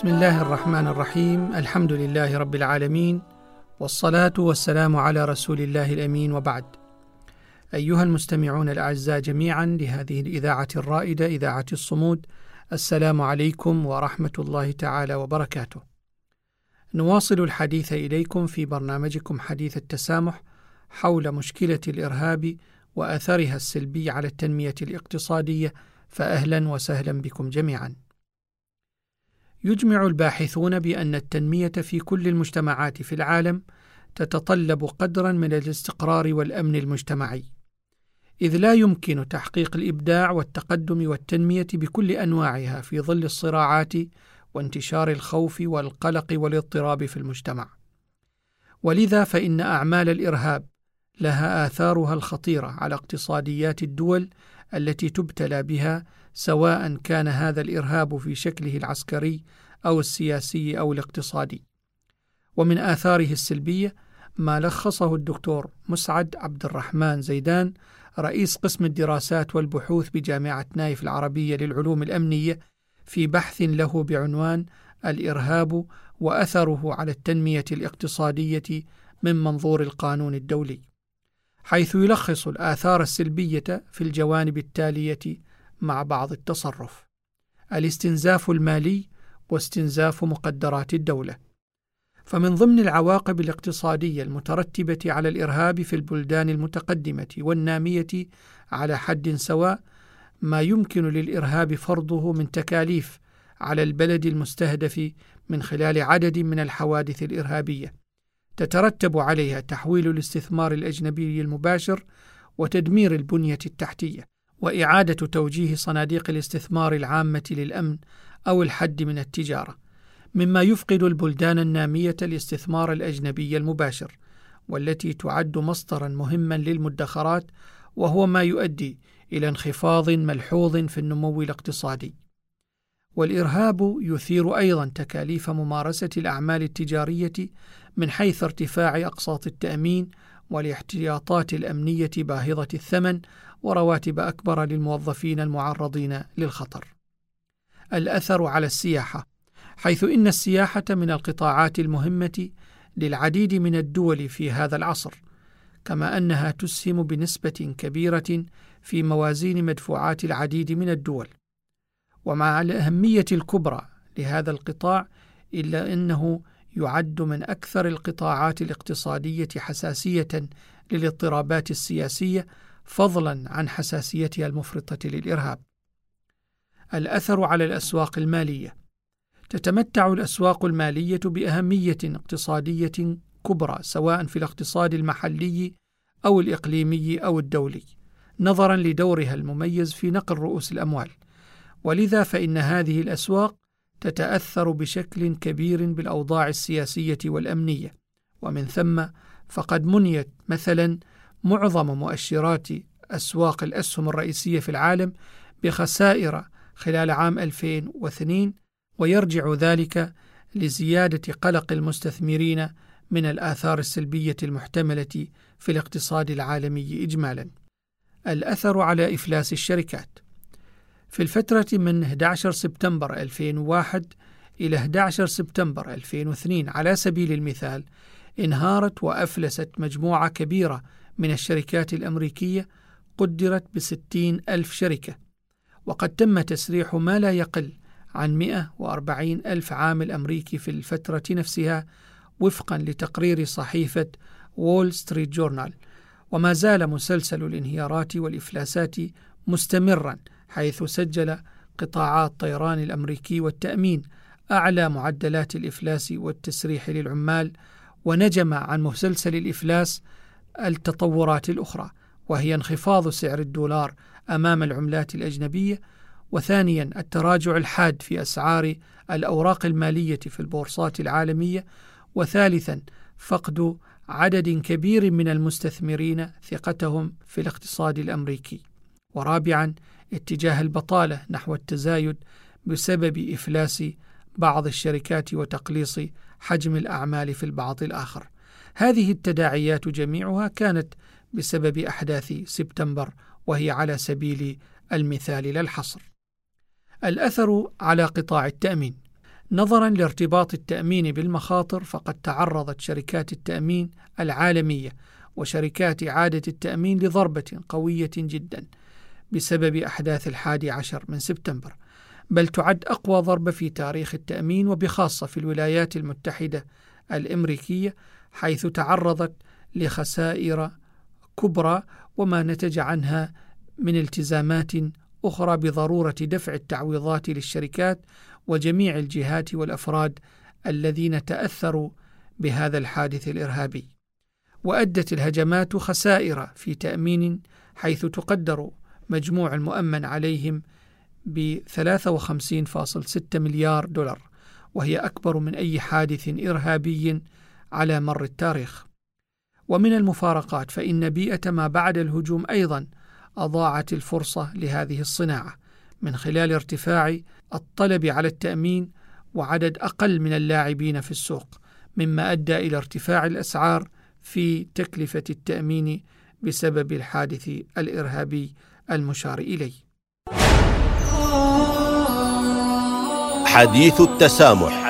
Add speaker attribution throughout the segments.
Speaker 1: بسم الله الرحمن الرحيم. الحمد لله رب العالمين والصلاة والسلام على رسول الله الأمين وبعد. أيها المستمعون الأعزاء جميعا لهذه الإذاعة الرائدة إذاعة الصمود السلام عليكم ورحمة الله تعالى وبركاته. نواصل الحديث إليكم في برنامجكم حديث التسامح حول مشكلة الإرهاب وأثرها السلبي على التنمية الاقتصادية. فاهلا وسهلا بكم جميعا. يجمع الباحثون بأن التنمية في كل المجتمعات في العالم تتطلب قدرا من الاستقرار والأمن المجتمعي، إذ لا يمكن تحقيق الإبداع والتقدم والتنمية بكل أنواعها في ظل الصراعات وانتشار الخوف والقلق والاضطراب في المجتمع. ولذا فإن أعمال الإرهاب لها آثارها الخطيرة على اقتصاديات الدول التي تبتلى بها سواء كان هذا الإرهاب في شكله العسكري أو السياسي أو الاقتصادي. ومن آثاره السلبية ما لخصه الدكتور مسعد عبد الرحمن زيدان رئيس قسم الدراسات والبحوث بجامعة نايف العربية للعلوم الأمنية في بحث له بعنوان الإرهاب وأثره على التنمية الاقتصادية من منظور القانون الدولي. حيث يلخص الآثار السلبية في الجوانب التالية مع بعض التصرف: الاستنزاف المالي واستنزاف مقدرات الدولة. فمن ضمن العواقب الاقتصادية المترتبة على الإرهاب في البلدان المتقدمة والنامية على حد سواء ما يمكن للإرهاب فرضه من تكاليف على البلد المستهدف من خلال عدد من الحوادث الإرهابية. تترتب عليها تحويل الاستثمار الأجنبي المباشر وتدمير البنية التحتية وإعادة توجيه صناديق الاستثمار العامة للأمن أو الحد من التجارة مما يفقد البلدان النامية الاستثمار الأجنبي المباشر والتي تعد مصدرا مهما للمدخرات وهو ما يؤدي إلى انخفاض ملحوظ في النمو الاقتصادي. والإرهاب يثير أيضا تكاليف ممارسة الأعمال التجارية من حيث ارتفاع أقساط التأمين والاحتياطات الأمنية باهظة الثمن ورواتب أكبر للموظفين المعرضين للخطر. الأثر على السياحة حيث إن السياحة من القطاعات المهمة للعديد من الدول في هذا العصر كما أنها تسهم بنسبة كبيرة في موازين مدفوعات العديد من الدول ومع الأهمية الكبرى لهذا القطاع إلا إنه يعد من أكثر القطاعات الاقتصادية حساسية للاضطرابات السياسية فضلا عن حساسيتها المفرطة للإرهاب. الأثر على الأسواق المالية. تتمتع الأسواق المالية بأهمية اقتصادية كبرى سواء في الاقتصاد المحلي أو الإقليمي أو الدولي نظرا لدورها المميز في نقل رؤوس الأموال. ولذا فإن هذه الأسواق تتأثر بشكل كبير بالأوضاع السياسية والأمنية. ومن ثم فقد منيت مثلا معظم مؤشرات أسواق الأسهم الرئيسية في العالم بخسائر خلال عام 2002 ويرجع ذلك لزيادة قلق المستثمرين من الآثار السلبية المحتملة في الاقتصاد العالمي اجمالا. الأثر على إفلاس الشركات في الفترة من 11 سبتمبر 2001 إلى 11 سبتمبر 2002 على سبيل المثال انهارت وأفلست مجموعة كبيرة من الشركات الأمريكية قدرت بستين ألف شركة وقد تم تسريح ما لا يقل عن 140 ألف عامل أمريكي في الفترة نفسها وفقا لتقرير صحيفة وول ستريت جورنال وما زال مسلسل الانهيارات والإفلاسات مستمرا حيث سجل قطاعا الطيران الأمريكي والتأمين أعلى معدلات الإفلاس والتسريح للعمال ونجم عن مسلسل الإفلاس التطورات الأخرى وهي انخفاض سعر الدولار أمام العملات الأجنبية وثانيا التراجع الحاد في أسعار الأوراق المالية في البورصات العالمية وثالثا فقد عدد كبير من المستثمرين ثقتهم في الاقتصاد الأمريكي. ورابعا اتجاه البطالة نحو التزايد بسبب إفلاس بعض الشركات وتقليص حجم الأعمال في البعض الآخر. هذه التداعيات جميعها كانت بسبب أحداث سبتمبر وهي على سبيل المثال لا الحصر. الأثر على قطاع التأمين. نظرا لارتباط التأمين بالمخاطر فقد تعرضت شركات التأمين العالمية وشركات إعادة التأمين لضربة قوية جدا بسبب أحداث الحادي عشر من سبتمبر. بل تعد أقوى ضربة في تاريخ التأمين وبخاصة في الولايات المتحدة الأمريكية حيث تعرضت لخسائر كبرى وما نتج عنها من التزامات أخرى بضرورة دفع التعويضات للشركات وجميع الجهات والأفراد الذين تأثروا بهذا الحادث الإرهابي. وأدت الهجمات خسائر في تأمين حيث تقدر مجموع المؤمن عليهم ب 53.6 مليار دولار وهي أكبر من أي حادث إرهابي على مر التاريخ. ومن المفارقات فإن بيئة ما بعد الهجوم أيضا أضاعت الفرصة لهذه الصناعة من خلال ارتفاع الطلب على التأمين وعدد أقل من اللاعبين في السوق مما أدى إلى ارتفاع الأسعار في تكلفة التأمين بسبب الحادث الإرهابي المشار
Speaker 2: التسامح حديث التسامح.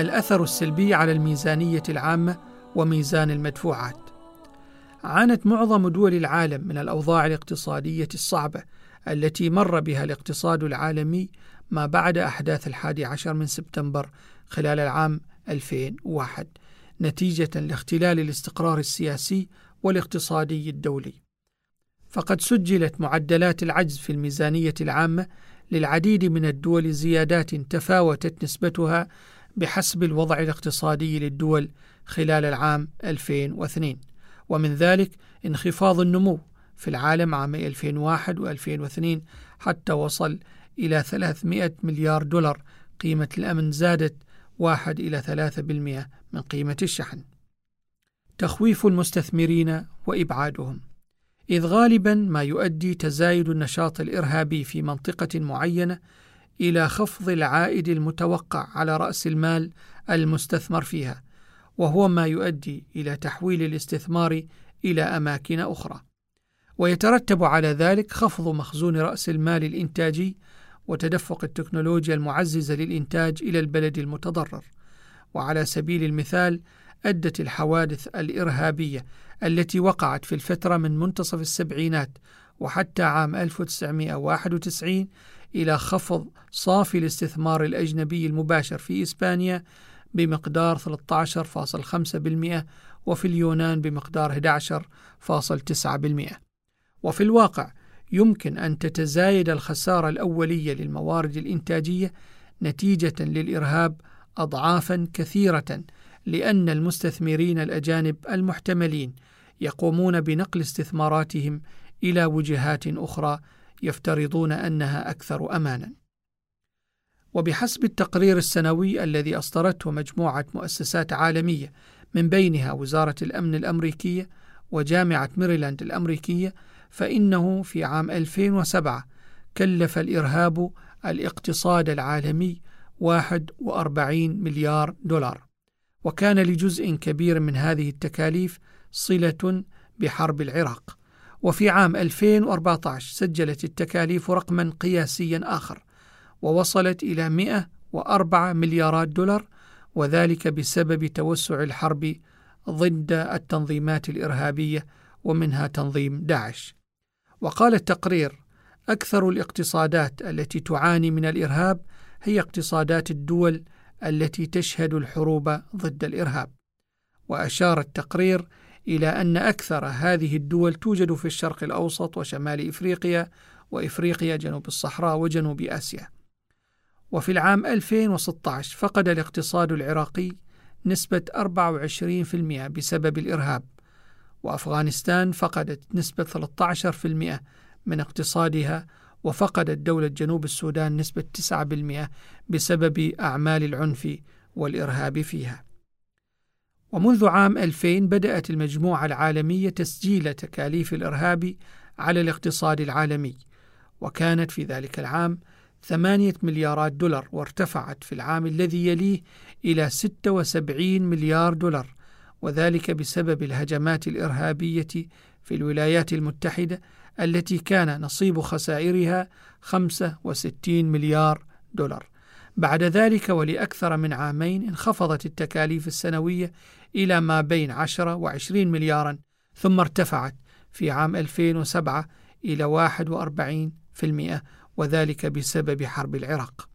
Speaker 1: الأثر السلبي على الميزانية العامة وميزان المدفوعات. عانت معظم دول العالم من الأوضاع الاقتصادية الصعبة التي مر بها الاقتصاد العالمي ما بعد أحداث الحادي عشر من سبتمبر خلال العام 2001 نتيجة لاختلال الاستقرار السياسي والاقتصادي الدولي. فقد سجلت معدلات العجز في الميزانية العامة للعديد من الدول زيادات تفاوتت نسبتها بحسب الوضع الاقتصادي للدول خلال العام 2002 ومن ذلك انخفاض النمو في العالم عام 2001 و2002 حتى وصل إلى 300 مليار دولار. قيمة الأمن زادت 1 إلى 3% من قيمة الشحن. تخويف المستثمرين وإبعادهم. إذ غالبا ما يؤدي تزايد النشاط الإرهابي في منطقة معينة إلى خفض العائد المتوقع على رأس المال المستثمر فيها وهو ما يؤدي إلى تحويل الاستثمار إلى أماكن أخرى. ويترتب على ذلك خفض مخزون رأس المال الإنتاجي وتدفق التكنولوجيا المعززة للإنتاج إلى البلد المتضرر. وعلى سبيل المثال أدت الحوادث الإرهابية التي وقعت في الفترة من منتصف السبعينات وحتى عام 1991 إلى خفض صافي الاستثمار الأجنبي المباشر في إسبانيا بمقدار 13.5% وفي اليونان بمقدار 11.9% وفي الواقع يمكن أن تتزايد الخسارة الأولية للموارد الإنتاجية نتيجة للإرهاب أضعافا كثيرة لأن المستثمرين الأجانب المحتملين يقومون بنقل استثماراتهم إلى وجهات أخرى يفترضون أنها أكثر أمانا. وبحسب التقرير السنوي الذي أصدرته مجموعة مؤسسات عالمية من بينها وزارة الأمن الأمريكية وجامعة ميريلاند الأمريكية فإنه في عام 2007 كلف الإرهاب الاقتصاد العالمي 41 مليار دولار وكان لجزء كبير من هذه التكاليف صلة بحرب العراق وفي عام 2014 سجلت التكاليف رقما قياسيا آخر ووصلت إلى 104 مليارات دولار وذلك بسبب توسع الحرب ضد التنظيمات الإرهابية ومنها تنظيم داعش. وقال التقرير أكثر الاقتصادات التي تعاني من الإرهاب هي اقتصادات الدول التي تشهد الحروب ضد الإرهاب. وأشار التقرير إلى أن أكثر هذه الدول توجد في الشرق الأوسط وشمال إفريقيا وإفريقيا جنوب الصحراء وجنوب آسيا وفي العام 2016 فقد الاقتصاد العراقي نسبة 24% بسبب الإرهاب وأفغانستان فقدت نسبة 13% من اقتصادها وفقدت دولة جنوب السودان نسبة 9% بسبب أعمال العنف والإرهاب فيها. ومنذ عام 2000 بدأت المجموعة العالمية تسجيل تكاليف الإرهاب على الاقتصاد العالمي، وكانت في ذلك العام ثمانية مليارات دولار وارتفعت في العام الذي يليه إلى 76 مليار دولار وذلك بسبب الهجمات الإرهابية في الولايات المتحدة التي كان نصيب خسائرها 65 مليار دولار. بعد ذلك ولأكثر من عامين انخفضت التكاليف السنوية إلى ما بين 10 و 20 مليارا ثم ارتفعت في عام 2007 إلى 41% وذلك بسبب حرب العراق.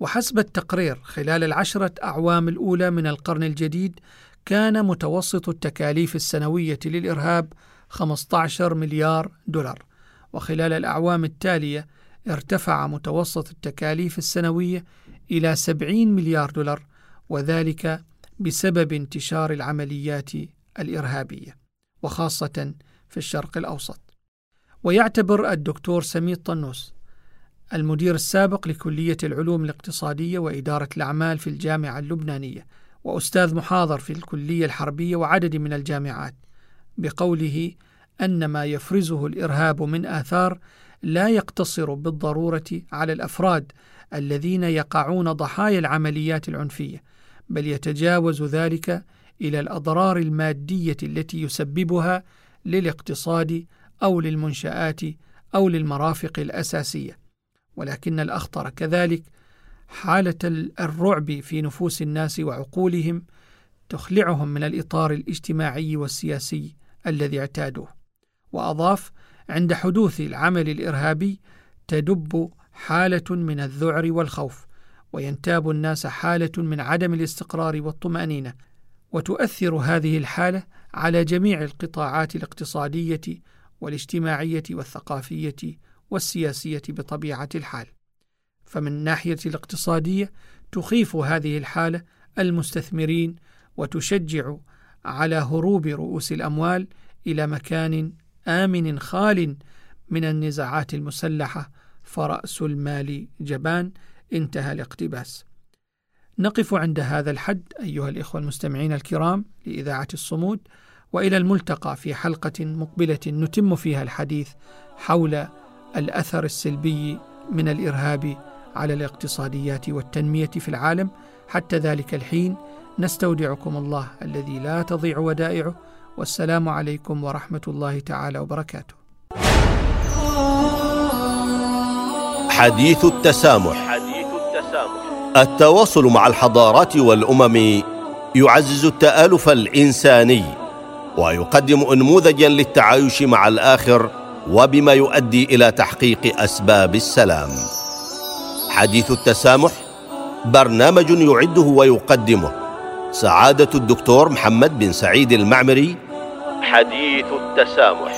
Speaker 1: وحسب التقرير خلال العشرة أعوام الأولى من القرن الجديد كان متوسط التكاليف السنوية للإرهاب 15 مليار دولار. وخلال الأعوام التالية ارتفع متوسط التكاليف السنوية إلى 70 مليار دولار وذلك بسبب انتشار العمليات الإرهابية وخاصة في الشرق الأوسط. ويعتبر الدكتور سمير طنوس المدير السابق لكلية العلوم الاقتصادية وإدارة الأعمال في الجامعة اللبنانية وأستاذ محاضر في الكلية الحربية وعدد من الجامعات بقوله أن ما يفرزه الإرهاب من آثار لا يقتصر بالضرورة على الأفراد الذين يقعون ضحايا العمليات العنفية بل يتجاوز ذلك إلى الأضرار المادية التي يسببها للاقتصاد أو للمنشآت أو للمرافق الأساسية. ولكن الأخطر كذلك حالة الرعب في نفوس الناس وعقولهم تخلعهم من الإطار الاجتماعي والسياسي الذي اعتادوه. وأضاف عند حدوث العمل الإرهابي تدب حالة من الذعر والخوف. وينتاب الناس حالة من عدم الاستقرار والطمأنينة وتؤثر هذه الحالة على جميع القطاعات الاقتصادية والاجتماعية والثقافية والسياسية بطبيعة الحال. فمن الناحية الاقتصادية تخيف هذه الحالة المستثمرين وتشجع على هروب رؤوس الأموال إلى مكان آمن خال من النزاعات المسلحة فرأس المال جبان انتهى الاقتباس. نقف عند هذا الحد أيها الإخوة المستمعين الكرام لإذاعة الصمود وإلى الملتقى في حلقة مقبلة نتم فيها الحديث حول الأثر السلبي من الإرهاب على الاقتصاديات والتنمية في العالم حتى ذلك الحين نستودعكم الله الذي لا تضيع ودائعه والسلام عليكم ورحمة الله تعالى وبركاته.
Speaker 2: حديث التسامح التواصل مع الحضارات والأمم يعزز التآلف الإنساني ويقدم أنموذجا للتعايش مع الآخر وبما يؤدي إلى تحقيق أسباب السلام. حديث التسامح برنامج يعده ويقدمه سعادة الدكتور محمد بن سعيد المعمري حديث التسامح